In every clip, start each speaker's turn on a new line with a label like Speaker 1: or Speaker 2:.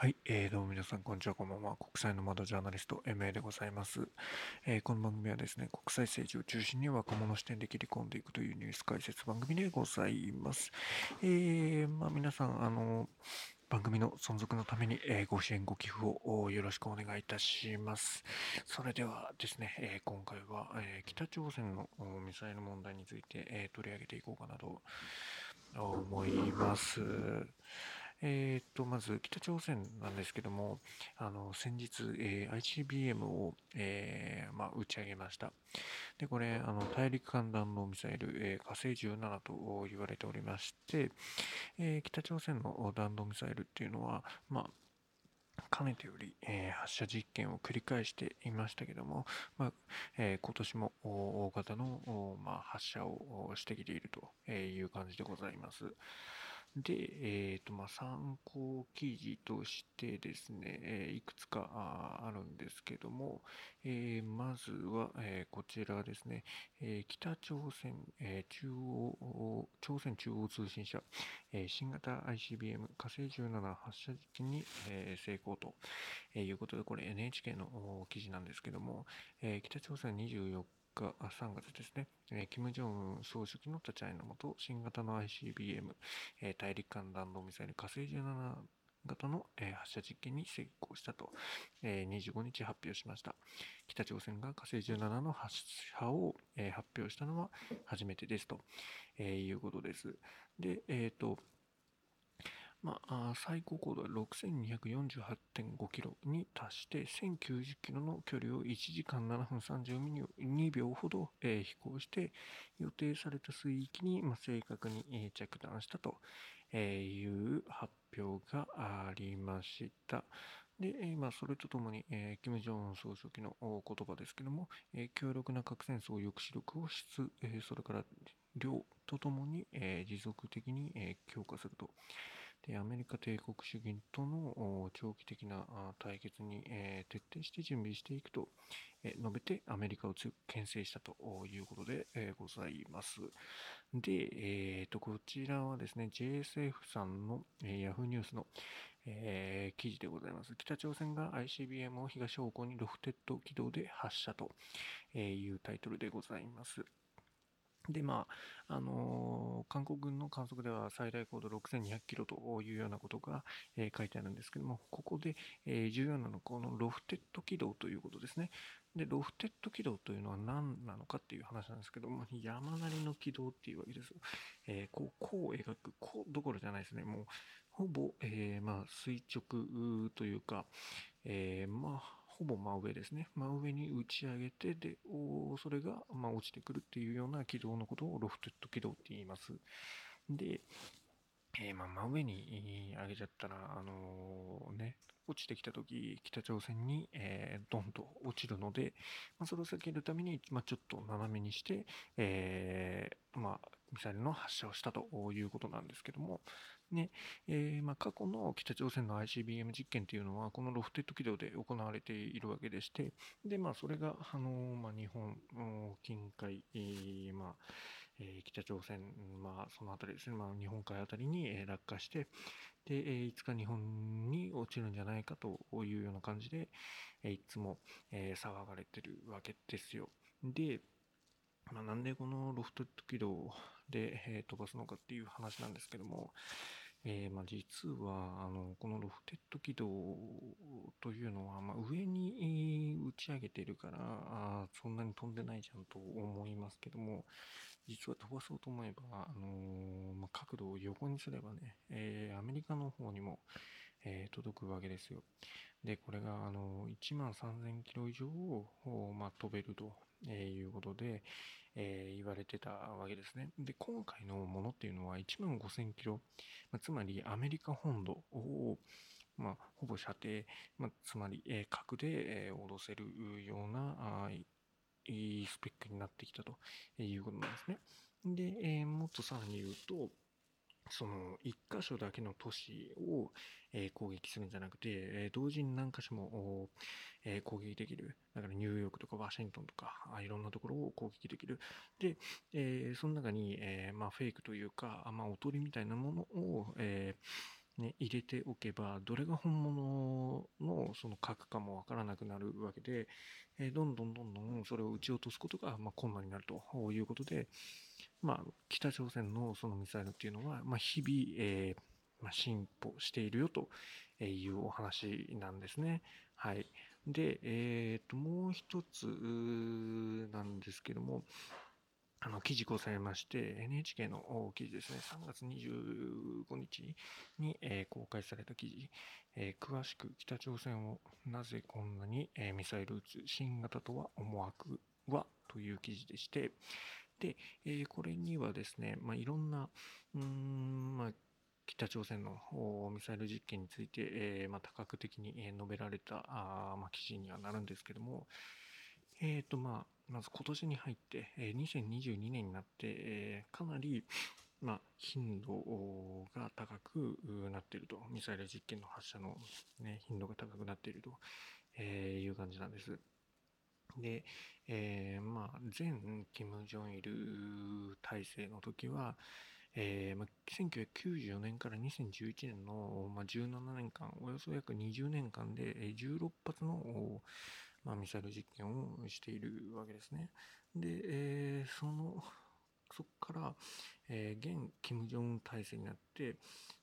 Speaker 1: はい、えー、どうも皆さん、こんにちは、こんばんは。国際の窓ジャーナリスト、MA でございます、えー、この番組はですね、国際政治を中心に若者視点で切り込んでいくというニュース解説番組でございます。えー、まあ皆さん、あの、番組の存続のために、えー、ご支援、ご寄付をよろしくお願いいたします。それではですね、えー、今回は、えー、北朝鮮のミサイル問題について、え取り上げていこうかなと思います。え、っと、まず北朝鮮なんですけども、あの、先日、えー、ICBM を、えー、まあ、打ち上げました。で、これ、あの、大陸間弾道ミサイル、えー、火星17と言われておりまして、え、北朝鮮の弾道ミサイルっていうのは、まあ、かねてより、えー、発射実験を繰り返していましたけども、まあえー、今年も大型の、まあ、発射をしてきているという感じでございます。で、えっ、ー、と、まあ、参考記事としてですね、えいくつかあるんですけども、えー、まずは、えー、こちらですね、え北朝鮮、え中央、朝鮮中央通信社、え新型 ICBM 火星17発射実に、え成功ということで、これ NHK の記事なんですけども、え北朝鮮24日、3月ですね、えー、金正恩総書記の立ち会いのもと、新型の ICBM、えー、大陸間弾道ミサイル火星17型の、えー、発射実験に成功したと、えー、25日発表しました。北朝鮮が火星17の発射を、えー、発表したのは初めてですと、えー、いうことです。で、えっ、ー、と、まあ、最高高度は6248.5キロに達して1090キロの距離を1時間7分32秒ほど、えー、飛行して予定された水域に、まあ、正確に、えー、着弾したという発表がありました。で、えー、まあ、それとともに、えー、金正恩総書記の言葉ですけども、えー、強力な核戦争抑止力を質、えー、それから量とともに、えー、持続的に、えー、強化すると。でアメリカ帝国主義との長期的な対決に、え、徹底して準備していくと、え、述べてアメリカを強く牽制したということで、え、ございます。で、えーと、こちらはですね、JSF さんの、えー、Yahoo ニュースの、えー、記事でございます。北朝鮮が ICBM を東方向にロフテッド軌道で発射というタイトルでございます。で、まあ、あのー、韓国軍の観測では最大高度6200キロというようなことが、えー、書いてあるんですけども、ここで、えー、重要なのはこのロフテッド軌道ということですね。で、ロフテッド軌道というのは何なのかっていう話なんですけども、山なりの軌道っていうわけです。えこう、こう描く、こうどころじゃないですね。もう、ほぼ、えまあ、垂直というか、えまあ、ほぼ真上ですね。真上に打ち上げて、で、それが、ま落ちてくるっていうような軌道のことをロフテッド軌道って言います。で、えー、まあ、真上に上げちゃったら、あのー、ね、落ちてきたとき、北朝鮮に、えー、ドンと落ちるので、まあ、それを避けるために、まあ、ちょっと斜めにして、えまあ、ミサイルの発射をしたということなんですけども、ねえー、まあ、過去の北朝鮮の ICBM 実験というのは、このロフテッド軌道で行われているわけでして、でまあ、それが、あのまあ、日本近海、えー、まあえー、北朝鮮、まあ、その辺りですね、まあ、日本海辺りに、落下して、で、えいつか日本に落ちるんじゃないかというような感じで、いつも、え騒がれてるわけですよ。で、まあ、なんでこのロフト軌道で、飛ばすのかっていう話なんですけども、えー、まあ、実はあのこのロフテッド軌道というのは、まあ、上に打ち上げているからあそんなに飛んでないじゃんと思いますけども実は飛ばそうと思えば、あのー、まあ、角度を横にすればね、えー、アメリカの方にも、え届くわけですよ。でこれが、あの1万3000キロ以上を、ま飛べるとえいうことで、えー、言われてたわけですね。で、今回のものっていうのは1万5000キロ、まあ、つまりアメリカ本土を、まあ、ほぼ射程、まあ、つまり、えー、核で、えー、脅せるようなあいいスペックになってきたということなんですね。で、えー、もっとさらに言うと、その一箇所だけの都市を、攻撃するんじゃなくて、同時に何箇所も、攻撃できる。だからニューヨークとかワシントンとか、いろんなところを攻撃できる。で、その中に、フェイクというか、まあ、おとりみたいなものを、入れておけば、どれが本物のその核かもわからなくなるわけで、どんどんどんどんそれを撃ち落とすことが、困難になるということで、まあ、北朝鮮のそのミサイルっていうのは、まあ、日々、えーまあ、進歩しているよというお話なんですね。はい。で、えっ、と、もう一つなんですけども、あの記事ございまして、NHK の記事ですね、3月25日に、公開された記事、詳しく北朝鮮をなぜこんなに、ミサイル撃つ新型とは思惑はという記事でして、で、えこれにはですね、まあ、いろんな、うん、まあ、北朝鮮のミサイル実験について、えまあ、多角的に述べられたあ、まあ、記事にはなるんですけども、えっ、と、まあ、まず今年に入って、え2022年になって、かなり、まあ、頻度が高くなっていると、ミサイル実験の発射の、ね、頻度が高くなっていると、いう感じなんです。で、えー、まあ、前キム・ジョンイル体制の時は、えーまあ、1994年から2011年の、まあ、17年間、およそ約20年間で16発の、まあ、ミサイル実験をしているわけですね。で、えー、そのそこから、えー、現金正恩体制になって、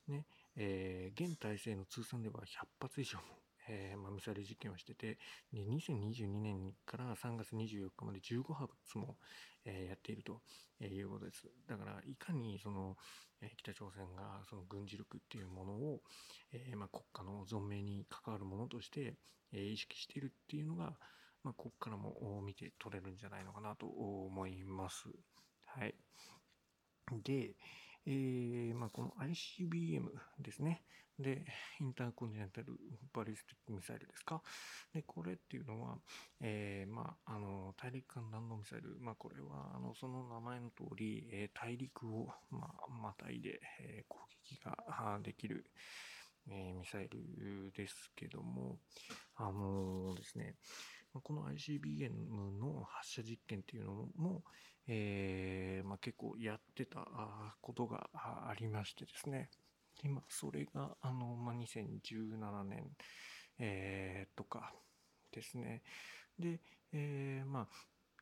Speaker 1: ねえー、現体制の通算では100発以上も、えーまあ、ミサイル実験をしててで2022年から3月24日まで15発も、えー、やっているということです。だからいかにその、えー、北朝鮮がその軍事力っていうものを、えまあ、国家の存命に関わるものとして、え、意識しているっていうのが、まあ、ここからも見て取れるんじゃないのかなと思います。はい。で、えーまあ、この ICBM ですね。で、インターコンチネンタルバリスティックミサイルですか？で、これっていうのは、えー、まあ、あの、大陸間弾道ミサイル。まあ、これは、あの、その名前の通り、えー、大陸を、まあ、またいで、えー、攻撃ができる、えー、ミサイルですけども、あのー、ですね、この ICBM の発射実験っていうのも、えーまあ、結構やってたことがありましてですね、今それがあの、まあ、2017年、えー、とかですね。で、えー、まあ、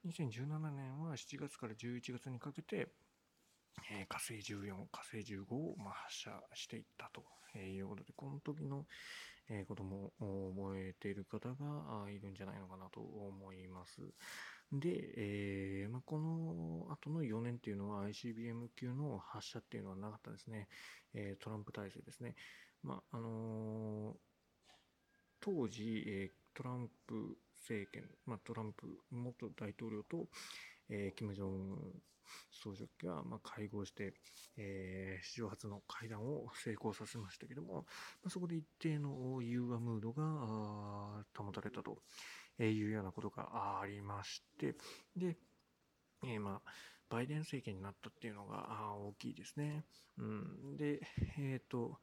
Speaker 1: 2017年は7月から11月にかけて、えー、火星14、火星15を、まあ、発射していったということで、この時の、えー、ことも覚えている方がいるんじゃないのかなと思います。で、えーまあ、この後の4年っていうのは ICBM 級の発射っていうのはなかったですね。え、トランプ体制ですね。まあ、あのー、当時、え、トランプ政権、まあ、トランプ元大統領と、えー、金正恩総書記が、ま、会合して、えー、史上初の会談を成功させましたけども、ま、そこで一定の融和ムードが保たれたというようなことがありまして、で、えー、まあ、バイデン政権になったっていうのが大きいですね。うん、で、えっ、ー、と、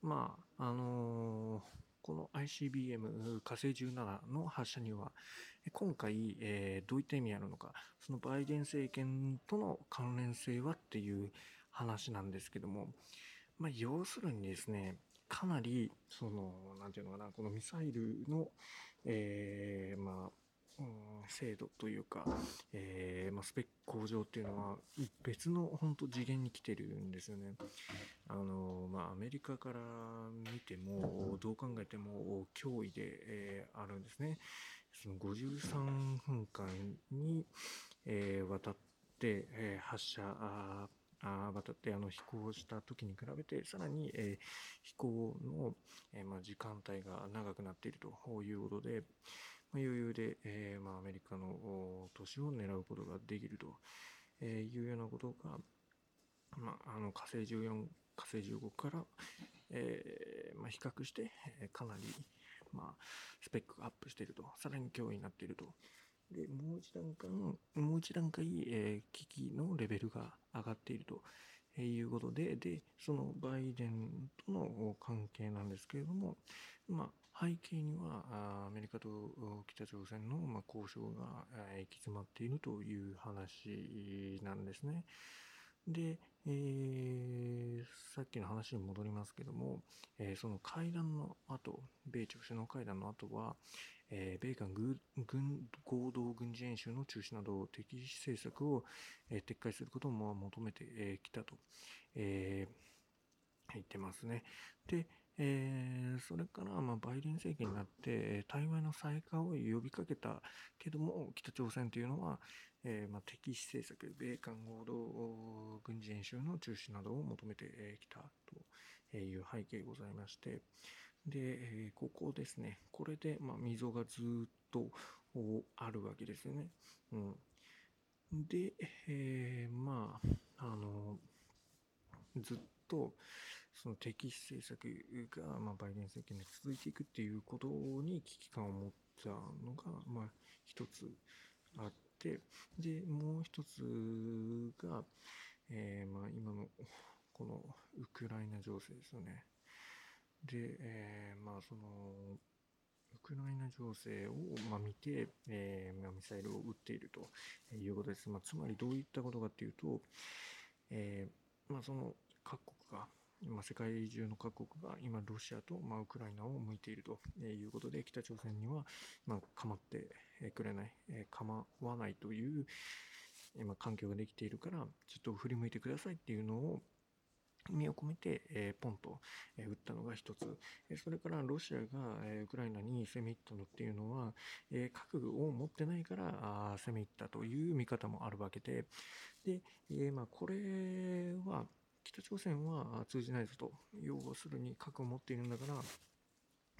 Speaker 1: まあ、あのーこの ICBM 火星17の発射には、今回、えー、どういった意味あるのか、そのバイデン政権との関連性はっていう話なんですけども、まあ、要するにですね、かなり、その、なんていうのかな、このミサイルの、えー、まあ、うん、精度というか、えーま、スペック向上っていうのは別の本当次元に来てるんですよね。あのまあ、アメリカから見てもどう考えても脅威で、えー、あるんですね。その53分間に、えー、渡って、えー、発射あ渡ってあの飛行した時に比べてさらに、えー、飛行の、えーまあ、時間帯が長くなっているということで、まあ、余裕で、えーまあ、アメリカの都市を狙うことができるとえいうようなことが、まあ、あの火星14火星15から、えーまあ、比較して、えかなり、まあ、スペックがアップしているとさらに脅威になっていると。でもう一段階、もう一段階、えー、機のレベルが上がっているということで、で、そのバイデンとの関係なんですけれども、まあ、背景にはアメリカと北朝鮮の交渉が行き詰まっているという話なんですね。で、えー、さっきの話に戻りますけども、えー、その会談の後、米朝首脳会談の後は、えー、米韓軍合同軍事演習の中止など敵視政策を、え撤回することも求めてきたと、え言ってますね。で、えー、それから、まあ、バイデン政権になって、対話の再開を呼びかけたけども、北朝鮮というのは、えー、まあ、敵視政策、米韓合同軍事演習の中止などを求めてきたという背景ございまして、で、ここですね、これで、まあ、溝がずっとあるわけですよね。うん、で、えー、まあ、あの、ずっと、その敵視政策が、まあ、バイデン政権で続いていくっていうことに危機感を持ったのが、まあ、一つあって、で、もう一つが、えー、まあ、今のこのウクライナ情勢ですよね。で、えー、まあ、その、ウクライナ情勢を、まあ、見て、えーまあ、ミサイルを撃っているということです。まあ、つまりどういったことかっていうと、えーまあ、その各国が今世界中の各国が今ロシアと、まあ、ウクライナを向いているということで北朝鮮には、まあ、構ってくれない、構わないという今環境ができているからちょっと振り向いてくださいっていうのを意味を込めて、えー、ポンと、えー、撃ったのが一つ。えそれからロシアが、えー、ウクライナに攻め入ったのっていうのは、え覚悟を持ってないからあ攻め入ったという見方もあるわけで、で、えまあ、これは、北朝鮮は通じないぞと。要するに核を持っているんだから、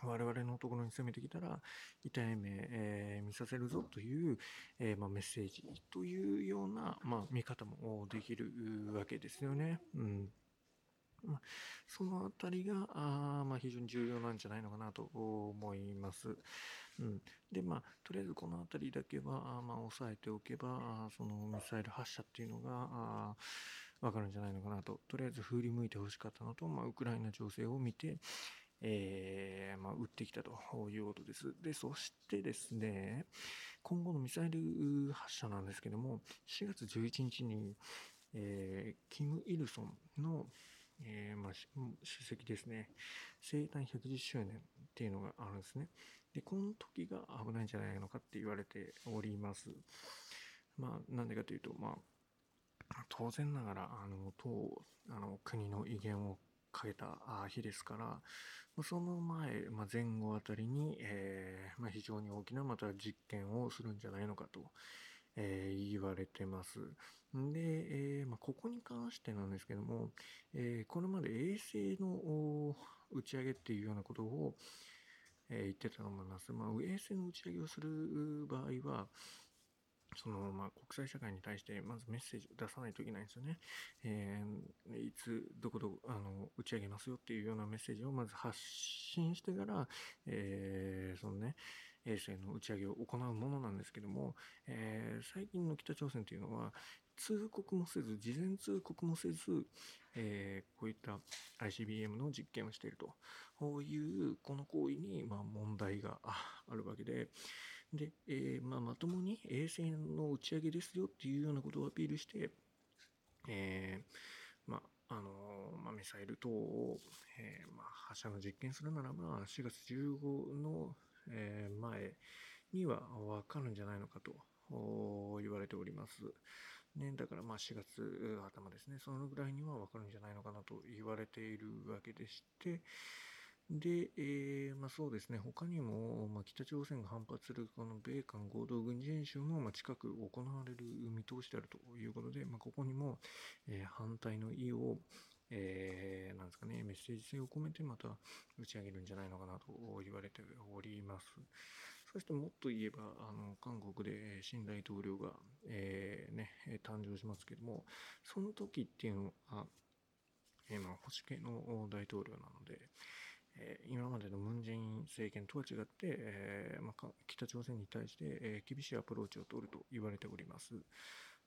Speaker 1: 我々のところに攻めてきたら痛い目、えー、見させるぞという、えー、まあ、メッセージというような、まあ、見方もできるわけですよね。うんまあ、そのあたりがあ、まあ、非常に重要なんじゃないのかなと思います。うん、で、まあ、とりあえずこのあたりだけは、まあ、押さえておけば、そのミサイル発射っていうのが、あわかるんじゃないのかなと。とりあえず振り向いてほしかったのと、まあ、ウクライナ情勢を見て、えー、まあ、撃ってきたということです。で、そしてですね、今後のミサイル発射なんですけども、4月11日に、えー、キム・イルソンの、えー、まあ、主席ですね、生誕110周年っていうのがあるんですね。で、この時が危ないんじゃないのかって言われております。まあ、なんでかというと、まあ、当然ながら、あの、当、あの、国の威厳をかけた日ですから、その前、まあ、前後あたりに、えー、まあ、非常に大きなまた実験をするんじゃないのかと、えー、言われてます。で、えー、まあ、ここに関してなんですけども、えこれまで衛星の打ち上げっていうようなことを、え言ってたと思います。まあ、衛星の打ち上げをする場合は、その、まあ、国際社会に対してまずメッセージを出さないといけないんですよね。えー、いつ、どこどこ、あの、打ち上げますよっていうようなメッセージをまず発信してから、えー、そのね、衛星の打ち上げを行うものなんですけども、えー、最近の北朝鮮というのは、通告もせず、事前通告もせず、えー、こういった ICBM の実験をしているとこういう、この行為に、まあ、問題があるわけで、で、えー、まあ、まともに衛星の打ち上げですよっていうようなことをアピールして、えー、まあ、あのまあ、ミサイル等を、え、まあ、発射の実験するならば、4月15の、え、前にはわかるんじゃないのかと言われております。ね、だからまあ4月頭ですね、そのぐらいにはわかるんじゃないのかなと言われているわけでして、で、えー、まあそうですね、他にも、まあ、北朝鮮が反発するこの米韓合同軍事演習も、まあ、近く行われる見通しであるということで、まあ、ここにも、えー、反対の意を、えー、なんですかね、メッセージ性を込めてまた打ち上げるんじゃないのかなと言われております。そしてもっと言えば、あの、韓国で新大統領が、えー、ね、誕生しますけども、その時っていうのは、えー、まあ、保守系の大統領なので、え今までのムン・ジェイン政権とは違って、えまあ、北朝鮮に対して、え厳しいアプローチを取ると言われております。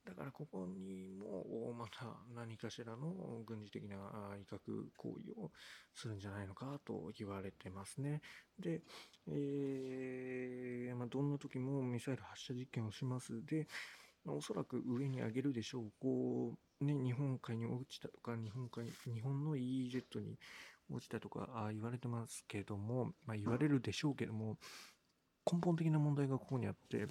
Speaker 1: だからここにもまた何かしらの軍事的な威嚇行為をするんじゃないのかと言われてますね。で、えー、まあ、どんな時もミサイル発射実験をします。で、まあ、おそらく上に上げるでしょう。こう、ね、日本海に落ちたとか、日本海、日本の EEZ に落ちたとかあ言われてますけども、まあ、言われるでしょうけども、根本的な問題がここにあって、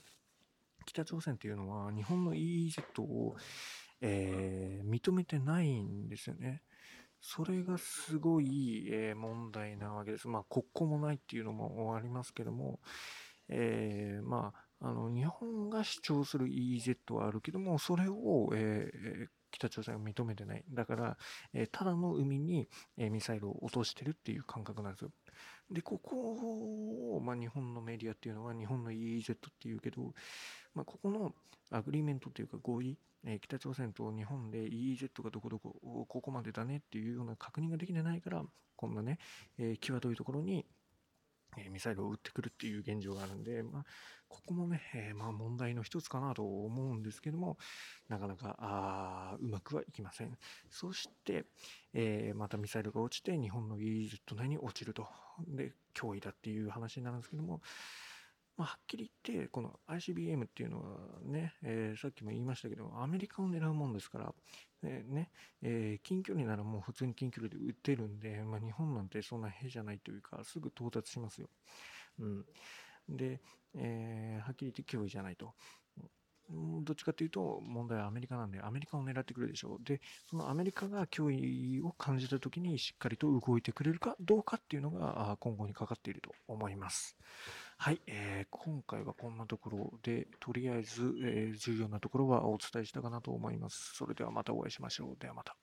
Speaker 1: 北朝鮮っていうのは日本の EEZ を、えー、認めてないんですよね。それがすごい、えー、問題なわけです。まあ、国交もないっていうのもありますけども、えー、まあ、あの、日本が主張する EEZ はあるけども、それを、えー、北朝鮮は認めてない。だから、え、ただの海に、え、ミサイルを落としてるっていう感覚なんですよ。で、ここを、まあ、日本のメディアっていうのは日本の EEZ っていうけど、まあ、ここのアグリーメントっていうか合意、え、北朝鮮と日本で EEZ がどこどこ、ここまでだねっていうような確認ができてないから、こんなね、えー、際どいところに、えミサイルを撃ってくるっていう現状があるんで、まあ、ここもね、えー、まあ問題の一つかなと思うんですけども、なかなかあうまくはいきません。そして、えー、またミサイルが落ちて日本の EZ 内に落ちると。で、脅威だっていう話になるんですけども、まあ、はっきり言って、この ICBM っていうのはね、えー、さっきも言いましたけど、アメリカを狙うもんですから、えー、ね、えー、近距離ならもう普通に近距離で撃てるんで、まあ、日本なんてそんな兵じゃないというか、すぐ到達しますよ。うん。で、えー、はっきり言って脅威じゃないと。どっちかというと問題はアメリカなんでアメリカを狙ってくるでしょう。で、そのアメリカが脅威を感じた時にしっかりと動いてくれるかどうかっていうのが今後にかかっていると思います。はい、えー、今回はこんなところでとりあえず、えー、重要なところはお伝えしたかなと思います。それではまたお会いしましょう。ではまた。